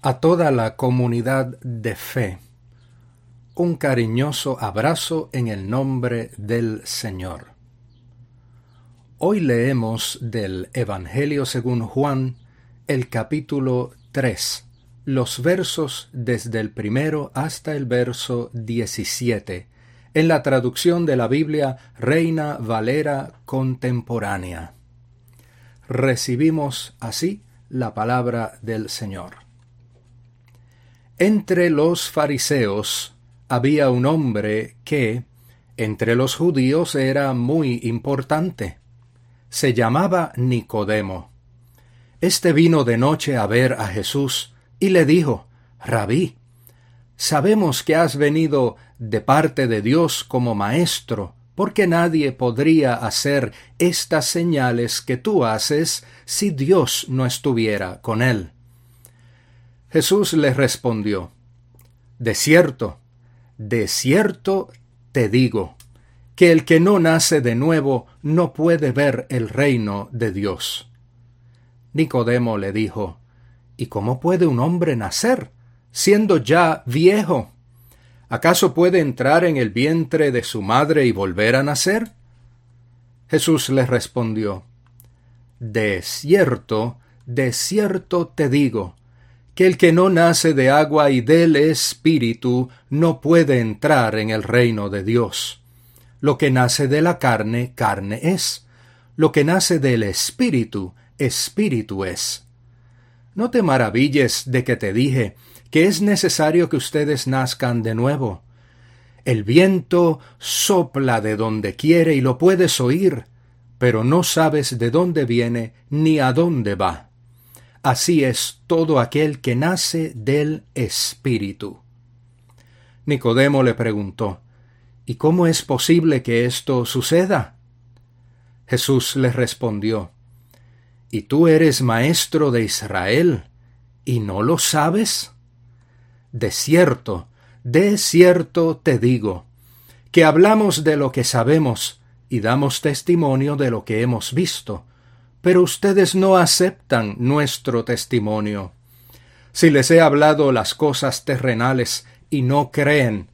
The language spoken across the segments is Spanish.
A toda la comunidad de fe, un cariñoso abrazo en el nombre del Señor. Hoy leemos del Evangelio según Juan el capítulo 3, los versos desde el primero hasta el verso 17, en la traducción de la Biblia Reina Valera Contemporánea. Recibimos así la palabra del Señor. Entre los fariseos había un hombre que, entre los judíos, era muy importante. Se llamaba Nicodemo. Este vino de noche a ver a Jesús y le dijo, Rabí, sabemos que has venido de parte de Dios como maestro, porque nadie podría hacer estas señales que tú haces si Dios no estuviera con él. Jesús le respondió, De cierto, de cierto te digo, que el que no nace de nuevo no puede ver el reino de Dios. Nicodemo le dijo, ¿Y cómo puede un hombre nacer, siendo ya viejo? ¿Acaso puede entrar en el vientre de su madre y volver a nacer? Jesús le respondió, De cierto, de cierto te digo, que el que no nace de agua y del Espíritu no puede entrar en el reino de Dios. Lo que nace de la carne, carne es. Lo que nace del Espíritu, Espíritu es. No te maravilles de que te dije que es necesario que ustedes nazcan de nuevo. El viento sopla de donde quiere y lo puedes oír, pero no sabes de dónde viene ni a dónde va. Así es todo aquel que nace del Espíritu. Nicodemo le preguntó, ¿Y cómo es posible que esto suceda? Jesús le respondió, ¿Y tú eres maestro de Israel y no lo sabes? De cierto, de cierto te digo, que hablamos de lo que sabemos y damos testimonio de lo que hemos visto, pero ustedes no aceptan nuestro testimonio. Si les he hablado las cosas terrenales y no creen,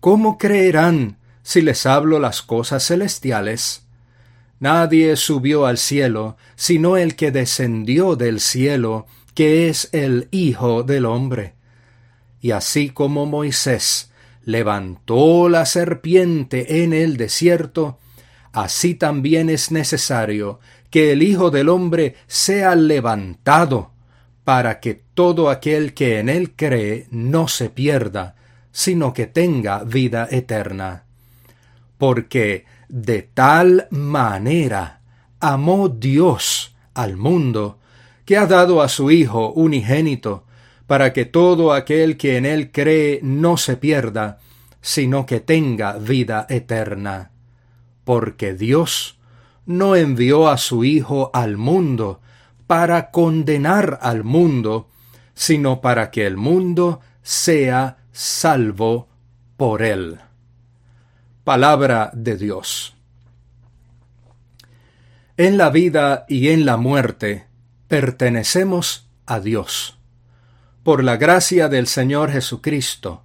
¿cómo creerán si les hablo las cosas celestiales? Nadie subió al cielo, sino el que descendió del cielo, que es el Hijo del hombre. Y así como Moisés levantó la serpiente en el desierto, así también es necesario que el Hijo del Hombre sea levantado, para que todo aquel que en él cree no se pierda, sino que tenga vida eterna. Porque de tal manera amó Dios al mundo, que ha dado a su Hijo unigénito, para que todo aquel que en él cree no se pierda, sino que tenga vida eterna. Porque Dios no envió a su Hijo al mundo para condenar al mundo, sino para que el mundo sea salvo por él. Palabra de Dios. En la vida y en la muerte pertenecemos a Dios. Por la gracia del Señor Jesucristo,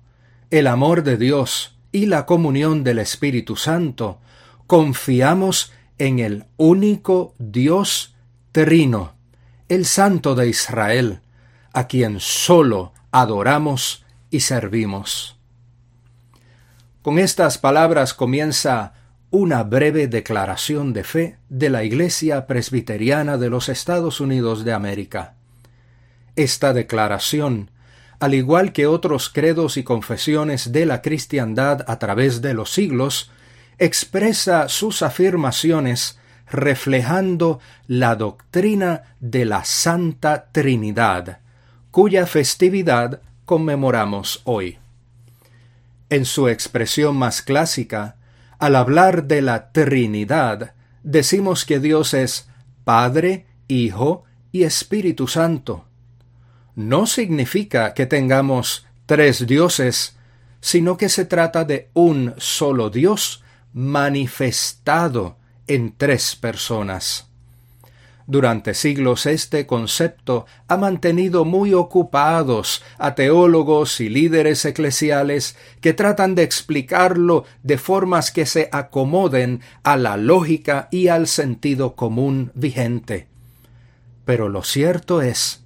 el amor de Dios y la comunión del Espíritu Santo, confiamos en el único Dios trino, el Santo de Israel, a quien sólo adoramos y servimos. Con estas palabras comienza una breve declaración de fe de la Iglesia Presbiteriana de los Estados Unidos de América. Esta declaración, al igual que otros credos y confesiones de la cristiandad a través de los siglos, expresa sus afirmaciones reflejando la doctrina de la Santa Trinidad, cuya festividad conmemoramos hoy. En su expresión más clásica, al hablar de la Trinidad, decimos que Dios es Padre, Hijo y Espíritu Santo. No significa que tengamos tres dioses, sino que se trata de un solo Dios manifestado en tres personas. Durante siglos este concepto ha mantenido muy ocupados a teólogos y líderes eclesiales que tratan de explicarlo de formas que se acomoden a la lógica y al sentido común vigente. Pero lo cierto es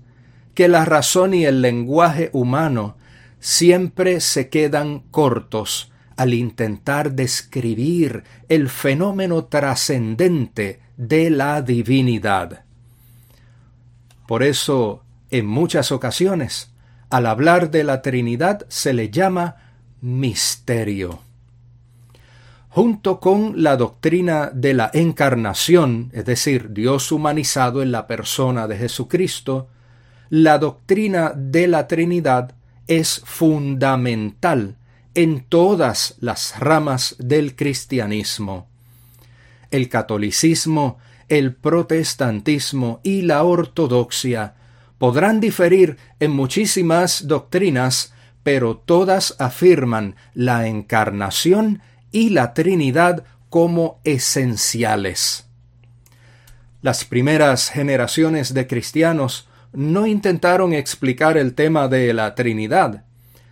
que la razón y el lenguaje humano siempre se quedan cortos al intentar describir el fenómeno trascendente de la divinidad. Por eso, en muchas ocasiones, al hablar de la Trinidad se le llama misterio. Junto con la doctrina de la encarnación, es decir, Dios humanizado en la persona de Jesucristo, la doctrina de la Trinidad es fundamental en todas las ramas del cristianismo. El catolicismo, el protestantismo y la ortodoxia podrán diferir en muchísimas doctrinas, pero todas afirman la encarnación y la Trinidad como esenciales. Las primeras generaciones de cristianos no intentaron explicar el tema de la Trinidad,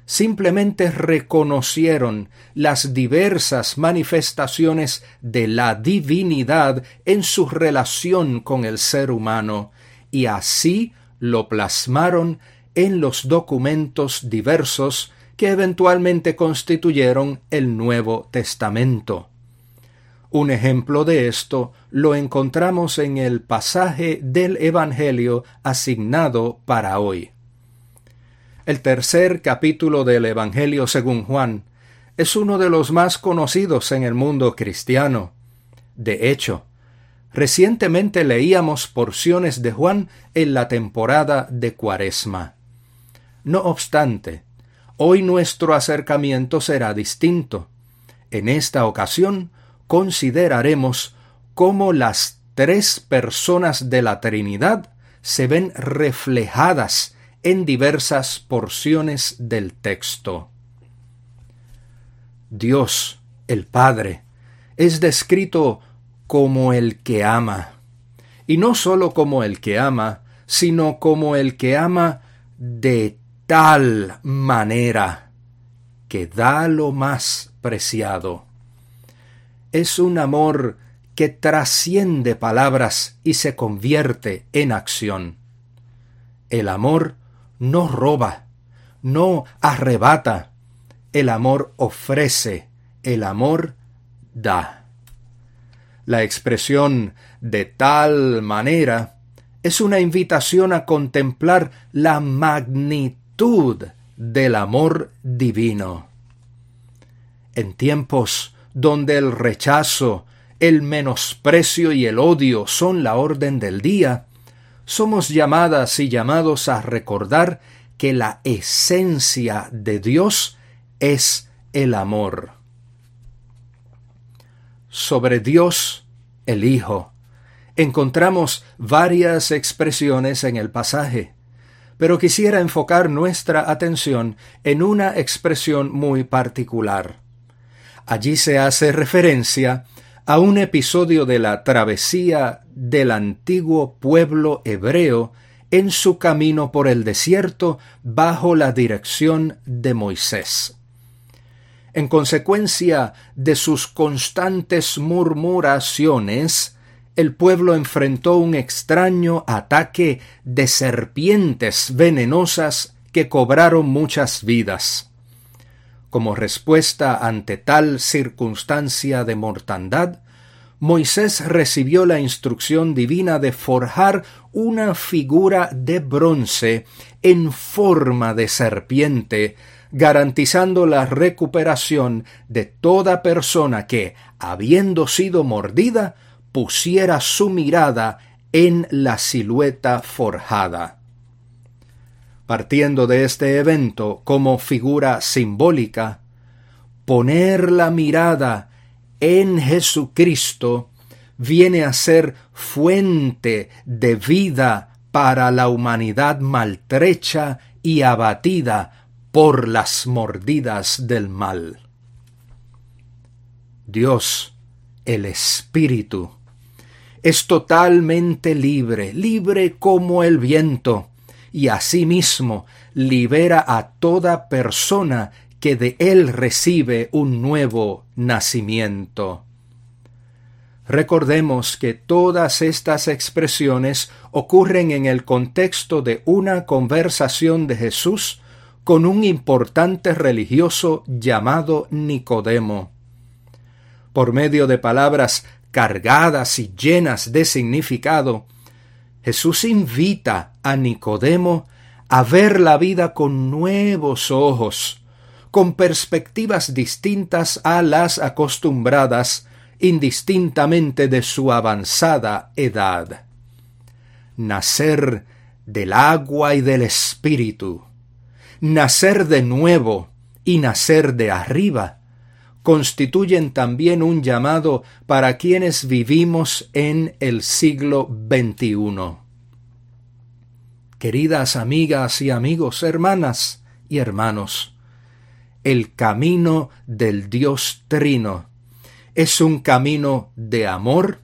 simplemente reconocieron las diversas manifestaciones de la divinidad en su relación con el ser humano y así lo plasmaron en los documentos diversos que eventualmente constituyeron el Nuevo Testamento. Un ejemplo de esto lo encontramos en el pasaje del Evangelio asignado para hoy. El tercer capítulo del Evangelio según Juan es uno de los más conocidos en el mundo cristiano. De hecho, recientemente leíamos porciones de Juan en la temporada de Cuaresma. No obstante, hoy nuestro acercamiento será distinto. En esta ocasión consideraremos cómo las tres personas de la Trinidad se ven reflejadas en diversas porciones del texto. Dios, el Padre, es descrito como el que ama, y no sólo como el que ama, sino como el que ama de tal manera que da lo más preciado. Es un amor que trasciende palabras y se convierte en acción. El amor no roba, no arrebata. El amor ofrece, el amor da. La expresión de tal manera es una invitación a contemplar la magnitud del amor divino. En tiempos donde el rechazo, el menosprecio y el odio son la orden del día, somos llamadas y llamados a recordar que la esencia de Dios es el amor. Sobre Dios, el Hijo, encontramos varias expresiones en el pasaje, pero quisiera enfocar nuestra atención en una expresión muy particular. Allí se hace referencia a un episodio de la travesía del antiguo pueblo hebreo en su camino por el desierto bajo la dirección de Moisés. En consecuencia de sus constantes murmuraciones, el pueblo enfrentó un extraño ataque de serpientes venenosas que cobraron muchas vidas. Como respuesta ante tal circunstancia de mortandad, Moisés recibió la instrucción divina de forjar una figura de bronce en forma de serpiente, garantizando la recuperación de toda persona que, habiendo sido mordida, pusiera su mirada en la silueta forjada. Partiendo de este evento como figura simbólica, poner la mirada en Jesucristo viene a ser fuente de vida para la humanidad maltrecha y abatida por las mordidas del mal. Dios, el Espíritu, es totalmente libre, libre como el viento, y asimismo libera a toda persona que de él recibe un nuevo nacimiento. Recordemos que todas estas expresiones ocurren en el contexto de una conversación de Jesús con un importante religioso llamado Nicodemo. Por medio de palabras cargadas y llenas de significado, Jesús invita a Nicodemo a ver la vida con nuevos ojos, con perspectivas distintas a las acostumbradas indistintamente de su avanzada edad. Nacer del agua y del espíritu, nacer de nuevo y nacer de arriba, constituyen también un llamado para quienes vivimos en el siglo XXI. Queridas amigas y amigos, hermanas y hermanos, el camino del Dios Trino es un camino de amor,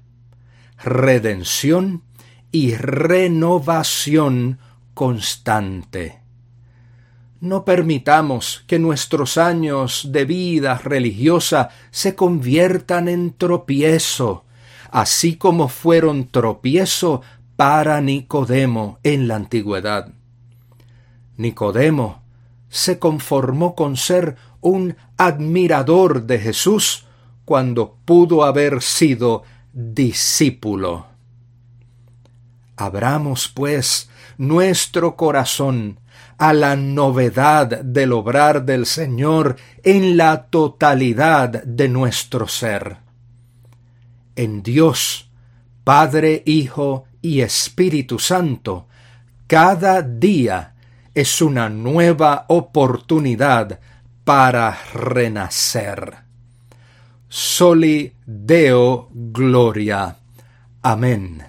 redención y renovación constante. No permitamos que nuestros años de vida religiosa se conviertan en tropiezo, así como fueron tropiezo para Nicodemo en la antigüedad. Nicodemo se conformó con ser un admirador de Jesús cuando pudo haber sido discípulo. Abramos, pues, nuestro corazón a la novedad del obrar del Señor en la totalidad de nuestro ser. En Dios, Padre, Hijo y Espíritu Santo, cada día es una nueva oportunidad para renacer. Soli Deo Gloria. Amén.